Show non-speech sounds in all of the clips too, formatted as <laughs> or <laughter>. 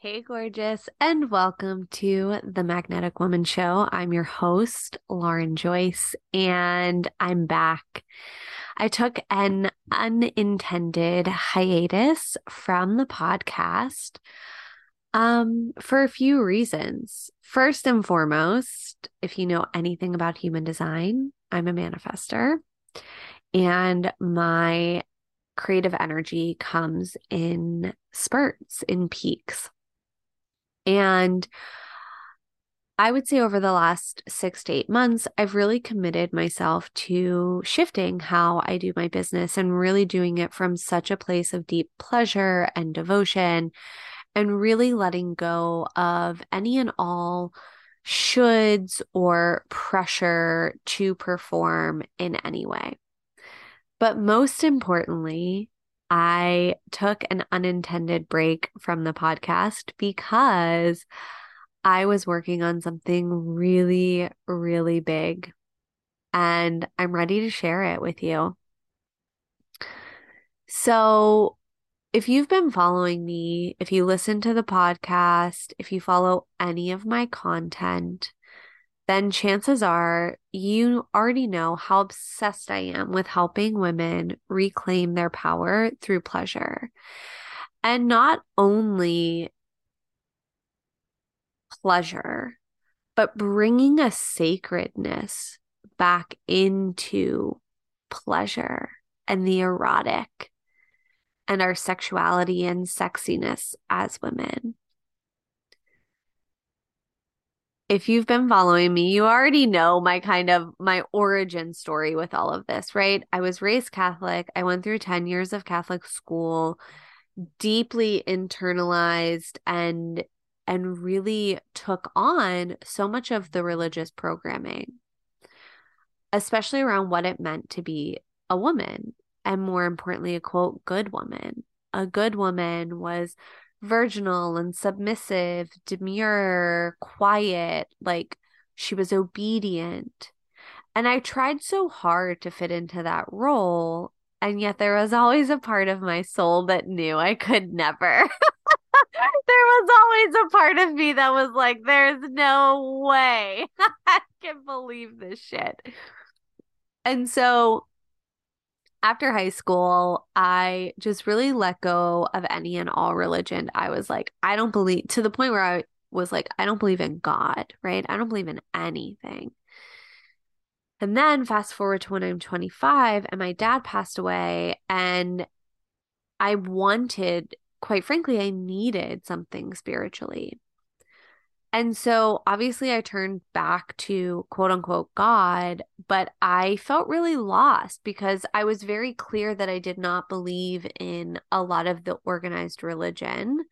Hey, gorgeous, and welcome to the Magnetic Woman Show. I'm your host, Lauren Joyce, and I'm back. I took an unintended hiatus from the podcast um, for a few reasons. First and foremost, if you know anything about human design, I'm a manifester, and my creative energy comes in spurts, in peaks. And I would say over the last six to eight months, I've really committed myself to shifting how I do my business and really doing it from such a place of deep pleasure and devotion and really letting go of any and all shoulds or pressure to perform in any way. But most importantly, I took an unintended break from the podcast because I was working on something really, really big. And I'm ready to share it with you. So, if you've been following me, if you listen to the podcast, if you follow any of my content, then chances are you already know how obsessed I am with helping women reclaim their power through pleasure. And not only pleasure, but bringing a sacredness back into pleasure and the erotic and our sexuality and sexiness as women if you've been following me, you already know my kind of my origin story with all of this, right? I was raised Catholic. I went through 10 years of Catholic school, deeply internalized and and really took on so much of the religious programming, especially around what it meant to be a woman and more importantly a quote good woman. A good woman was virginal and submissive, demure, quiet, like she was obedient. And I tried so hard to fit into that role. And yet there was always a part of my soul that knew I could never. <laughs> there was always a part of me that was like, there's no way <laughs> I can believe this shit. And so after high school, I just really let go of any and all religion. I was like, I don't believe to the point where I was like, I don't believe in God, right? I don't believe in anything. And then fast forward to when I'm 25 and my dad passed away, and I wanted, quite frankly, I needed something spiritually. And so obviously I turned back to quote unquote God, but I felt really lost because I was very clear that I did not believe in a lot of the organized religion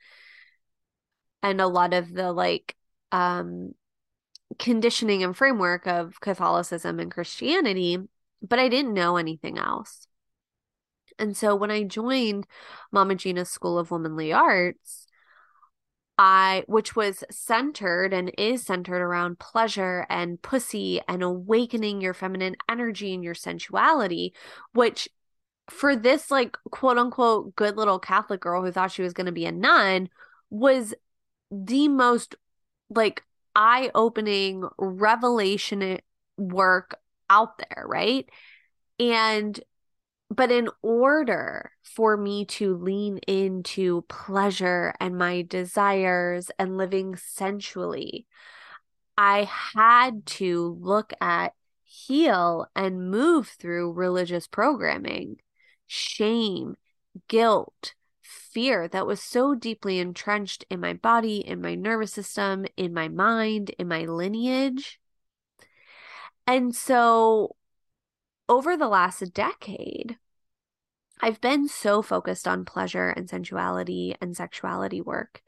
and a lot of the like um conditioning and framework of Catholicism and Christianity, but I didn't know anything else. And so when I joined Mama Gena's School of Womanly Arts, I which was centered and is centered around pleasure and pussy and awakening your feminine energy and your sensuality, which for this like quote unquote good little Catholic girl who thought she was going to be a nun was the most like eye-opening revelation work out there, right? And but in order for me to lean into pleasure and my desires and living sensually, I had to look at, heal, and move through religious programming, shame, guilt, fear that was so deeply entrenched in my body, in my nervous system, in my mind, in my lineage. And so over the last decade, I've been so focused on pleasure and sensuality and sexuality work.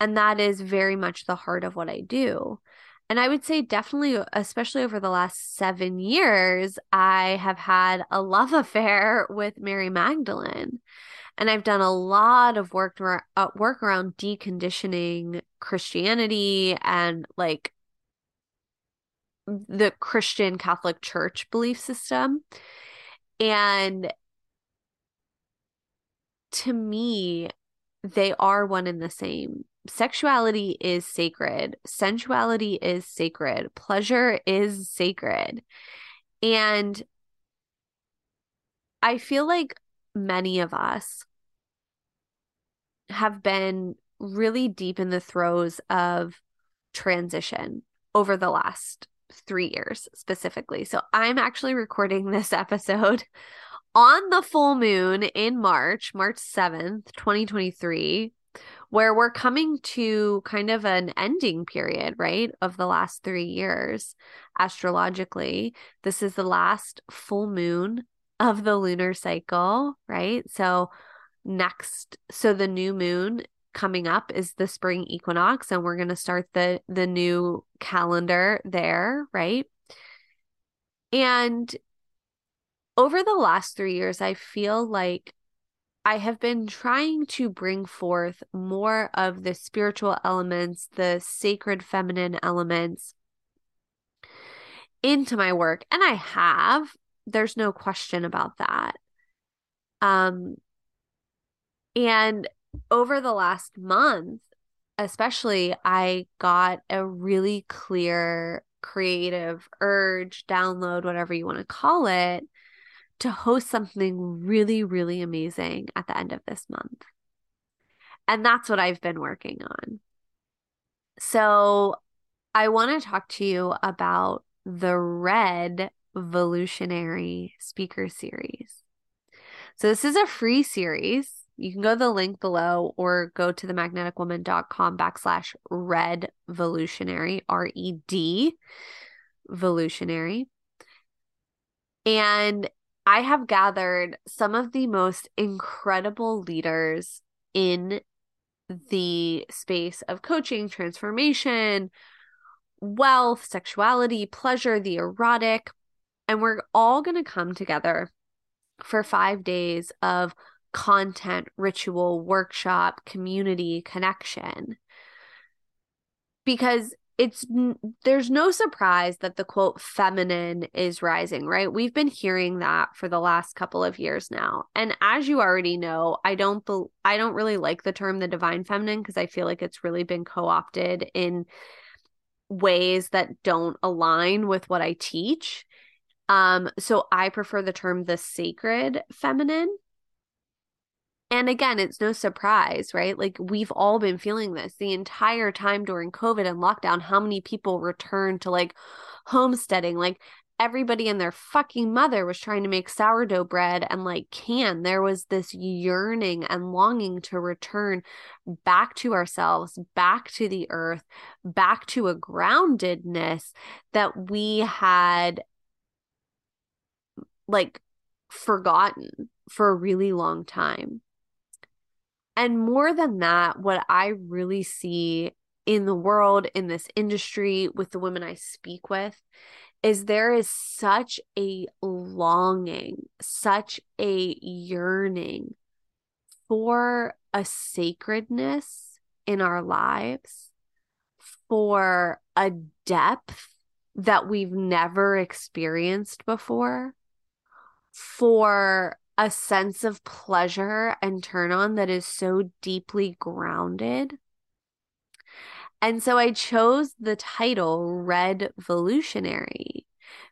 And that is very much the heart of what I do. And I would say, definitely, especially over the last seven years, I have had a love <laughs> affair with Mary Magdalene. And I've done a lot of work, uh, work around deconditioning Christianity and like the Christian Catholic Church belief system. And to me, they are one and the same. sexuality is sacred, sensuality is sacred, pleasure is sacred. And I feel like many of us have been really deep in the throes of transition over the last three years specifically. So I'm actually recording this <laughs> episode on the full moon in March, March 7th, 2023, where we're coming to kind of an ending period, right, of the last three years astrologically. This is the last full moon of the lunar cycle, right? So, next, so the new moon coming up is the spring equinox and we're going to start the the new calendar there right and over the last 3 years i feel like i have been trying to bring forth more of the spiritual elements the sacred feminine elements into my work and i have. There's no question about that. Um and over the last month, especially, I got a really clear creative urge, download, whatever you want to call it, to host something really, really amazing at the end of this month. And that's what I've been working on. So, I want to talk to you about the Red Volutionary Speaker Series. So, this is a free series you can go to the link below or go to the magneticwoman.com backslash red volutionary, R E D volutionary. And I have gathered some of the most incredible leaders in the space of coaching, transformation, wealth, sexuality, pleasure, the erotic. And we're all going to come together for five days of content, ritual, workshop, community, connection. Because it's there's no surprise that the quote feminine is rising, right? We've been hearing that for the last couple of years now. And as you already know, I don't I don't really like the term the divine feminine because I feel like it's really been co-opted in ways that don't align with what I teach. Um so I prefer the term the sacred feminine and again, it's no surprise, right? Like we've all been feeling this the entire time during COVID and lockdown. How many people returned to like homesteading? Like everybody and their fucking mother was trying to make sourdough bread and like can. There was this yearning and longing to return back to ourselves, back to the earth, back to a groundedness that we had like forgotten for a really long time. And more than that, what I really see in the world, in this industry, with the women I speak with, is there is such a longing, such a yearning for a sacredness in our lives, for a depth that we've never experienced before, for a sense of pleasure and turn on that is so deeply grounded. And so I chose the title Red Volutionary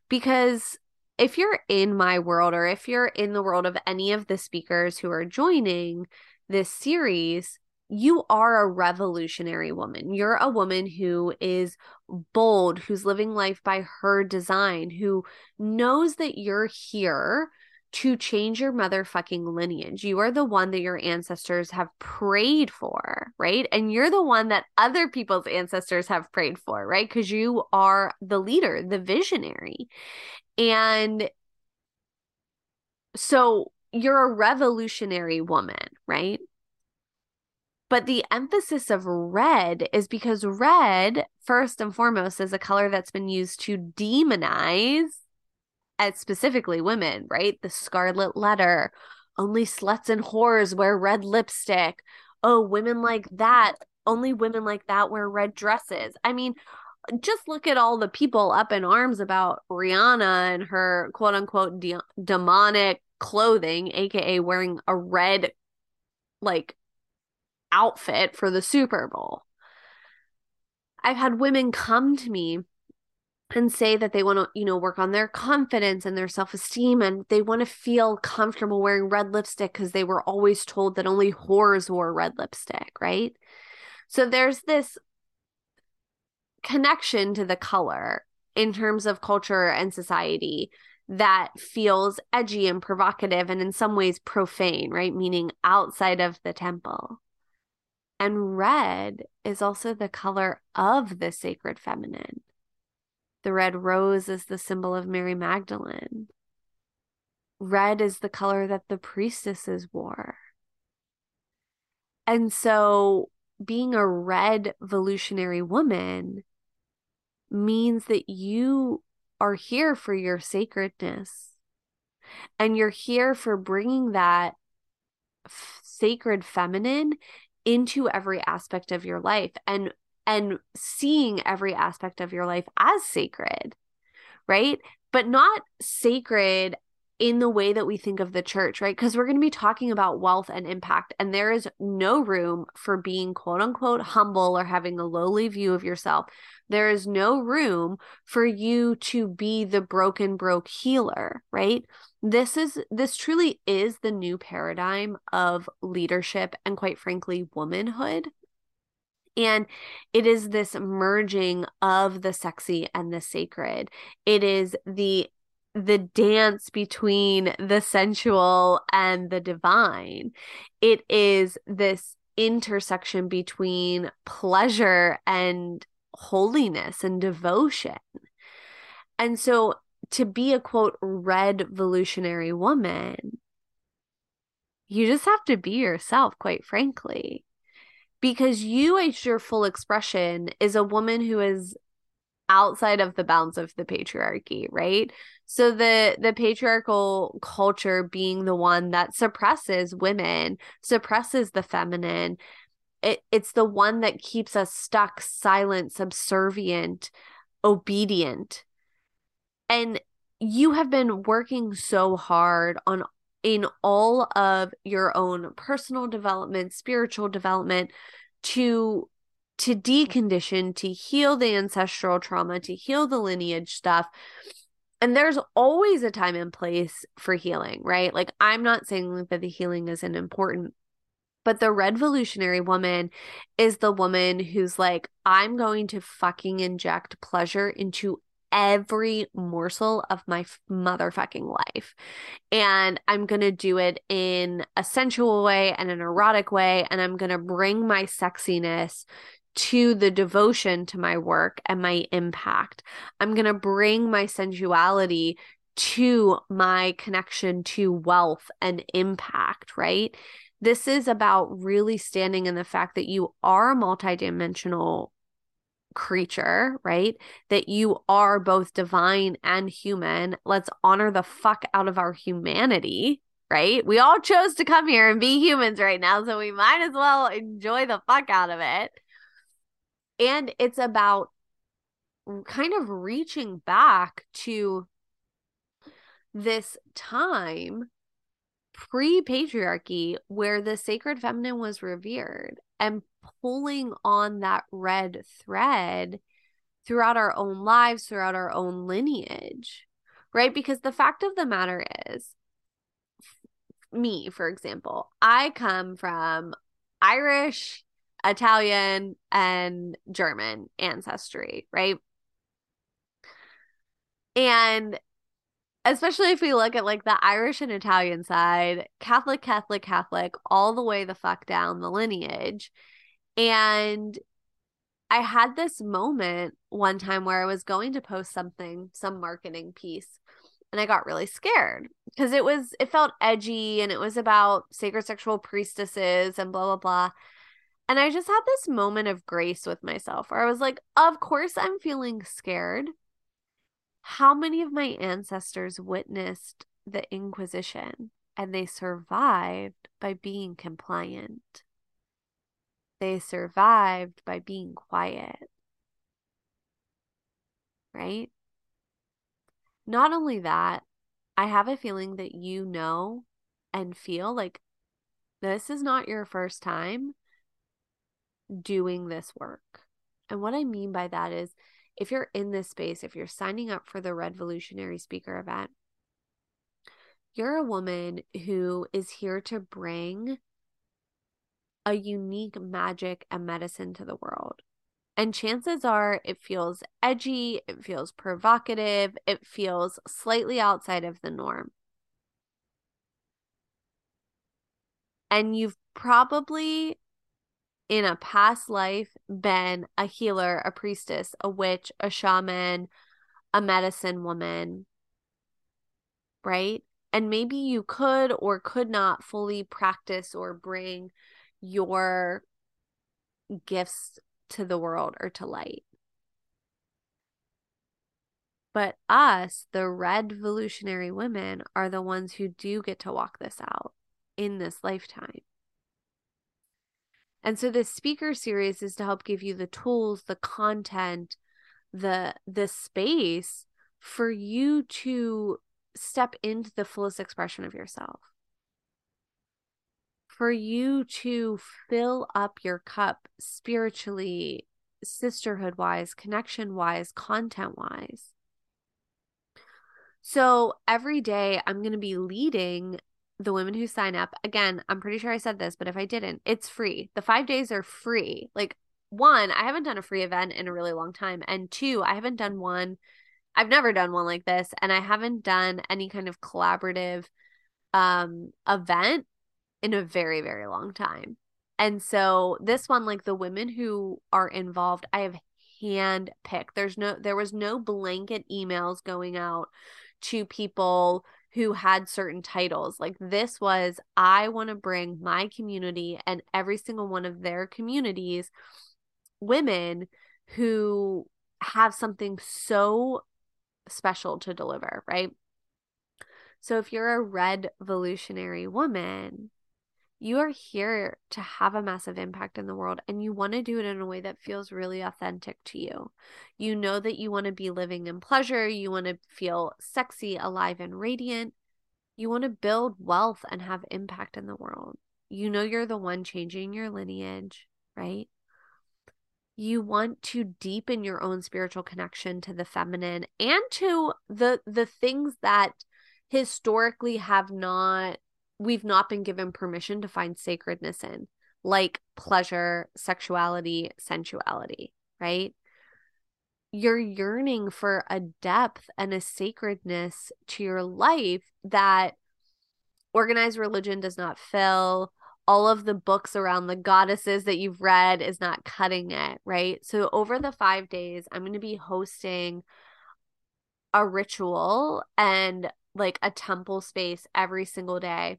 because if you're in my world or if you're in the world of any of the speakers who are joining this series, you are a revolutionary woman. You're a woman who is bold, who's living life by her design, who knows that you're here to change your motherfucking lineage. You are the one that your ancestors have prayed for, right? And you're the one that other people's ancestors have prayed for, right? Because you are the leader, the visionary. And so you're a revolutionary woman, right? But the emphasis of red is because red, first and foremost, is a color that's been used to demonize at specifically women, right? The scarlet letter, only sluts and whores wear red lipstick. Oh, women like that, only women like that wear red dresses. I mean, just look at all the people up in arms about Rihanna and her quote unquote de- demonic clothing, aka wearing a red, like, outfit for the Super Bowl. I've had women come to me and say that they want to, you know, work on their confidence and their self esteem and they want to feel comfortable wearing red lipstick because they were always told that only whores wore red lipstick, right? So there's this connection to the color in terms of culture and society that feels edgy and provocative and in some ways profane, right? Meaning outside of the temple. And red is also the color of the sacred feminine. The red rose is the symbol of Mary Magdalene. Red is the color that the priestesses wore. And so being a red volutionary woman means that you are here for your sacredness and you're here for bringing that f- sacred feminine into every aspect of your life and and seeing every aspect of your life as sacred right but not sacred in the way that we think of the church, right? Because we're going to be talking about wealth and impact, and there is no room for being quote unquote humble or having a lowly view of yourself. There is no room for you to be the broken, broke healer, right? This is, this truly is the new paradigm of leadership and, quite frankly, womanhood. And it is this merging of the sexy and the sacred. It is the the dance between the sensual and the divine. It is this intersection between pleasure and holiness and devotion. And so to be a quote red revolutionary woman, you just have to be yourself, quite frankly. Because you, as your full expression, is a woman who is outside of the bounds of the patriarchy, right? So the the patriarchal culture being the one that suppresses women, suppresses the feminine, it, it's the one that keeps us stuck, silent, subservient, obedient. And you have been working so hard on in all of your own personal development, spiritual development to to decondition, to heal the ancestral trauma, to heal the lineage stuff. And there's always a time and place for healing, right? Like, I'm not saying that the healing isn't important, but the red volutionary woman is the woman who's like, I'm going to fucking inject pleasure into every morsel of my motherfucking life. And I'm going to do it in a sensual way and an erotic way. And I'm going to bring my sexiness to the devotion to my work and my impact. I'm going to bring my sensuality to my connection to wealth and impact, right? This is about really standing in the fact that you are a multidimensional creature, right? That you are both divine and human. Let's honor the fuck out of our humanity, right? We all chose to come here and be humans right now, so we might as well enjoy the fuck out of it. And it's about kind of reaching back to this time pre patriarchy where the sacred feminine was revered and pulling on that red thread throughout our own lives, throughout our own lineage, right? Because the fact of the matter is, me, for example, I come from Irish, Italian and German ancestry, right? And especially if we look at like the Irish and Italian side, Catholic, Catholic, Catholic, all the way the fuck down the lineage. And I had this moment one time where I was going to post something, some marketing piece, and I got really scared because it was, it felt edgy and it was about sacred sexual priestesses and blah, blah, blah. And I just had this moment of grace with myself where I was like, of course I'm feeling scared. How many of my ancestors witnessed the Inquisition and they survived by being compliant? They survived by being quiet. Right? Not only that, I have a feeling that you know and feel like this is not your first time doing this work. And what I mean by that is if you're in this space, if you're signing up for the Redvolutionary Speaker event, you're a woman who is here to bring a unique magic and medicine to the world. And chances are it feels edgy, it feels provocative, it feels slightly outside of the norm. And you've probably in a past life been a healer, a priestess, a witch, a shaman, a medicine woman, right? And maybe you could or could not fully practice or bring your gifts to the world or to light. But us, the red revolutionary women, are the ones who do get to walk this out in this lifetime. And so this speaker series is to help give you the tools, the content, the the space for you to step into the fullest expression of yourself. For you to fill up your cup spiritually, sisterhood wise, connection wise, content wise. So every day I'm going to be leading the women who sign up, again, I'm pretty sure I said this, but if I didn't, it's free. The five days are free. Like, one, I haven't done a free event in a really long time. And two, I haven't done one, I've never done one like this. And I haven't done any kind of collaborative um event in a very, very long time. And so this one, like the women who are involved, I have hand picked. There's no, there was no blanket emails going out to people who had certain titles. Like this was, I want to bring my community and every single one of their communities, women who have something so special to deliver, right? So if you're a Redvolutionary woman, you are here to have a massive impact in the world and you want to do it in a way that feels really authentic to you. You know that you want to be living in pleasure, you want to feel sexy, alive, and radiant. You want to build wealth and have impact in the world. You know you're the one changing your lineage, right? You want to deepen your own spiritual connection to the feminine and to the the things that historically have not we've not been given permission to find sacredness in, like pleasure, sexuality, sensuality, right? You're yearning for a depth and a sacredness to your life that organized religion does not fill. All of the books around the goddesses that you've read is not cutting it, right? So, over the five days, I'm going to be hosting a ritual and like a temple space every single day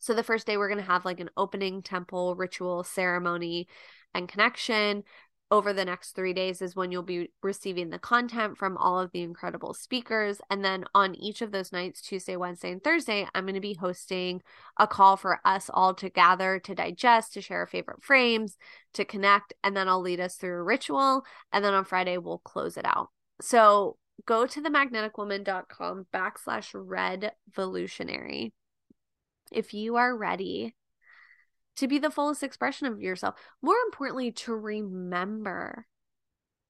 so the first day we're going to have like an opening temple ritual ceremony and connection. Over the next three days is when you'll be receiving the content from all of the incredible speakers. And then on each of those nights, Tuesday, Wednesday, and Thursday, I'm going to be hosting a call for us all to gather, to digest, to share our favorite frames, to connect. And then I'll lead us through a ritual. And then on Friday, we'll close it out. So go to themagneticwoman.com backslash red volutionary if you are ready to be the fullest expression of yourself, more importantly, to remember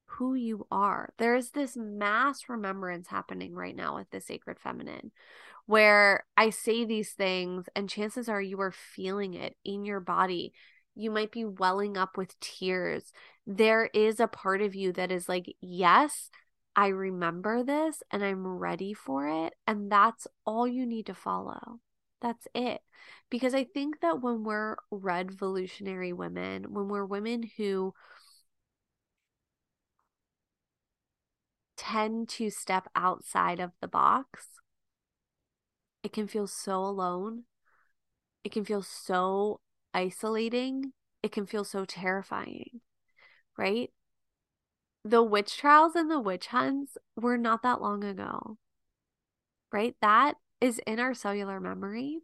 who you are. There is this mass remembrance happening right now with the sacred feminine where I say these things, and chances are you are feeling it in your body. You might be welling up with tears. There is a part of you that is like, yes, I remember this and I'm ready for it. And that's all you need to follow. That's it. Because I think that when we're revolutionary women, when we're women who tend to step outside of the box, it can feel so alone. It can feel so isolating. It can feel so terrifying, right? The witch trials and the witch hunts were not that long ago, right? That is in our cellular memory.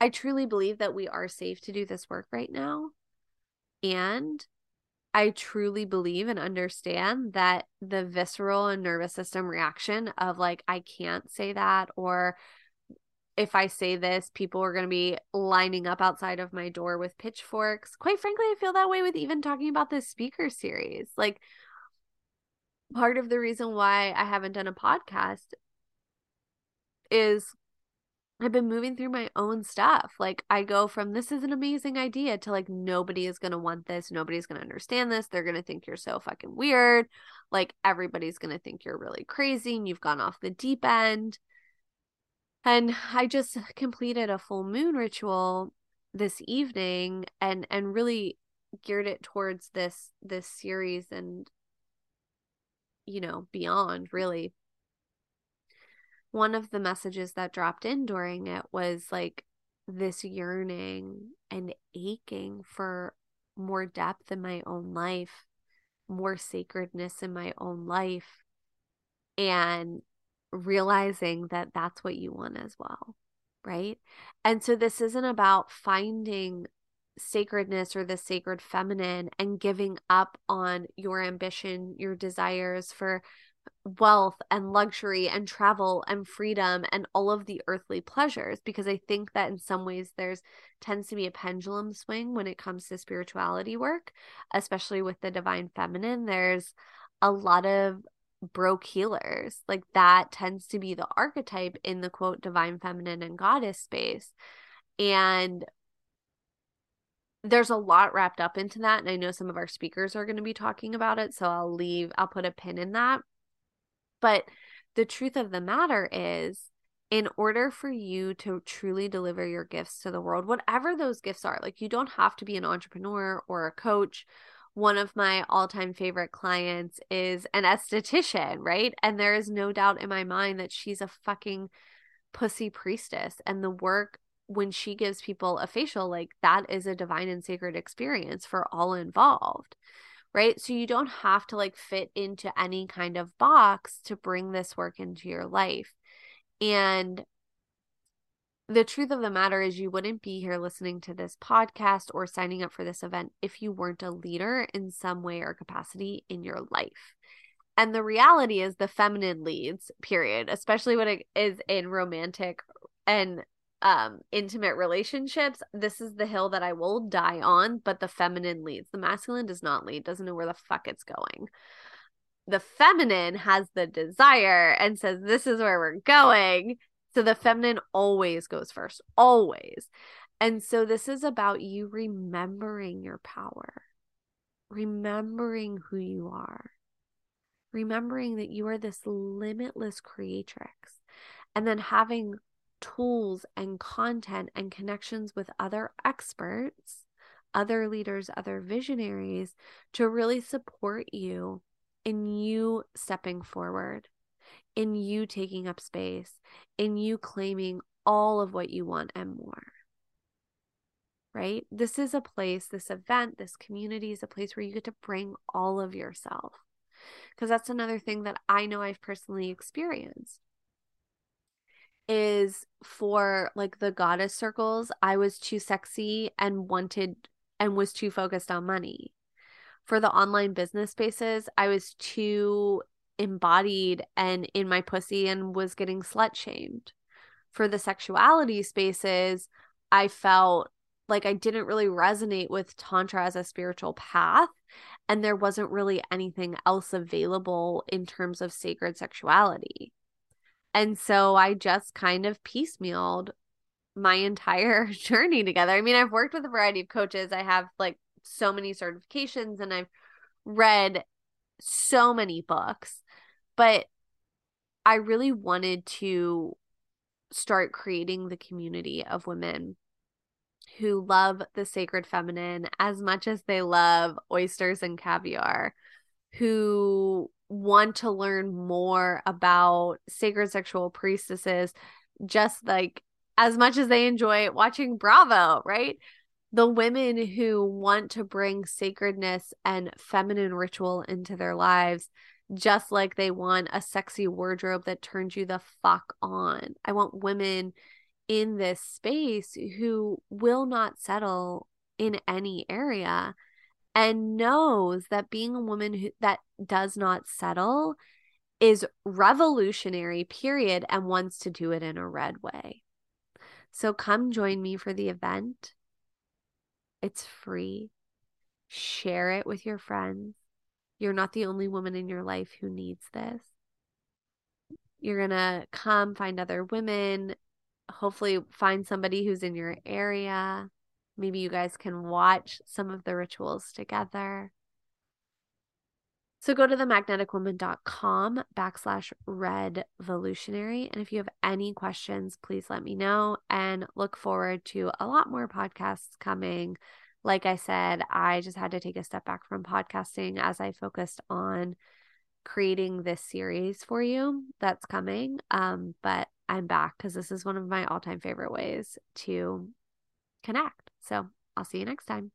I truly believe that we are safe to do this work right now. And I truly believe and understand that the visceral and nervous system reaction of like, I can't say that, or if I say this, people are going to be lining up outside of my door with pitchforks. Quite frankly, I feel that way with even talking about this speaker series. Like, part of the reason why I haven't done a podcast is I've been moving through my own stuff. Like, I go from this is an amazing idea to like, nobody is going to want this. Nobody's going to understand this. They're going to think you're so fucking weird. Like, everybody's going to think you're really crazy and you've gone off the deep end and i just completed a full moon ritual this evening and and really geared it towards this this series and you know beyond really one of the messages that dropped in during it was like this yearning and aching for more depth in my own life more sacredness in my own life and realizing that that's what you want as well. Right. And so this isn't about finding sacredness or the sacred feminine and giving up on your ambition, your desires for wealth and luxury and travel and freedom and all of the earthly pleasures because i think that in some ways there's tends to be a pendulum swing when it comes to spirituality work especially with the divine feminine there's a lot of broke healers. Like that tends to be the archetype in the quote divine feminine and goddess space. And there's a lot wrapped up into that. And I know some of our speakers are going to be talking about it. So I'll leave, I'll put a pin in that. But the truth of the matter is, in order for you to truly deliver your gifts to the world, whatever those gifts are, like you don't have to be an entrepreneur or a coach. One of my all-time favorite clients is an esthetician, right? And there is no doubt in my mind that she's a fucking pussy priestess. And the work when she gives people a facial like that is a divine and sacred experience for all involved right so you don't have to like fit into any kind of box to bring this work into your life and the truth of the matter is you wouldn't be here listening to this podcast or signing up for this event if you weren't a leader in some way or capacity in your life. And the reality is the feminine leads, period, especially when it is in romantic and um intimate relationships. This is the hill that I will die on, but the feminine leads. The masculine does not lead, doesn't know where the fuck it's going. The feminine has the desire and says, This is where we're going so the feminine always goes first, always. And so this is about you remembering your power, remembering who you are, remembering that you are this limitless creatrix, and then having tools and content and connections with other experts, other leaders, other visionaries to really support you in you stepping forward in you taking up space, in you claiming all of what you want and more. Right? This is a place, this event, this community is a place where you get to bring all of yourself. Because that's another thing that I know I've personally experienced is for like the goddess circles, I was too sexy and wanted and was too focused on money. For the online business spaces, I was too embodied and in my pussy and was getting slut shamed. For the sexuality spaces, I felt like I didn't really resonate with Tantra as a spiritual path. And there wasn't really anything else available in terms of sacred sexuality. And so I just kind of piecemealed my entire <laughs> journey together. I mean, I've worked with a variety of coaches. I have like so many certifications and I've read so many books. But I really wanted to start creating the community of women who love the sacred feminine as much as they love oysters and caviar, who want to learn more about sacred sexual priestesses, just like as much as they enjoy watching Bravo, right? The women who want to bring sacredness and feminine ritual into their lives just like they want a sexy wardrobe that turns you the fuck on. I want women in this space who will not settle in any area and knows that being a woman who that does not settle is revolutionary period and wants to do it in a red way So come join me for the event. It's free. Share it with your friends. You're not the only woman in your life who needs this. You're going to come find other women, hopefully, find somebody who's in your area. Maybe you guys can watch some of the rituals together. So go to themagneticwoman.com backslash red volutionary. And if you have any questions, please let me know and look forward to a lot more podcasts coming. Like I said, I just had to take a step back from podcasting as I focused on creating this series for you that's coming. Um, but I'm back because this is one of my all time favorite ways to connect. So I'll see you next time.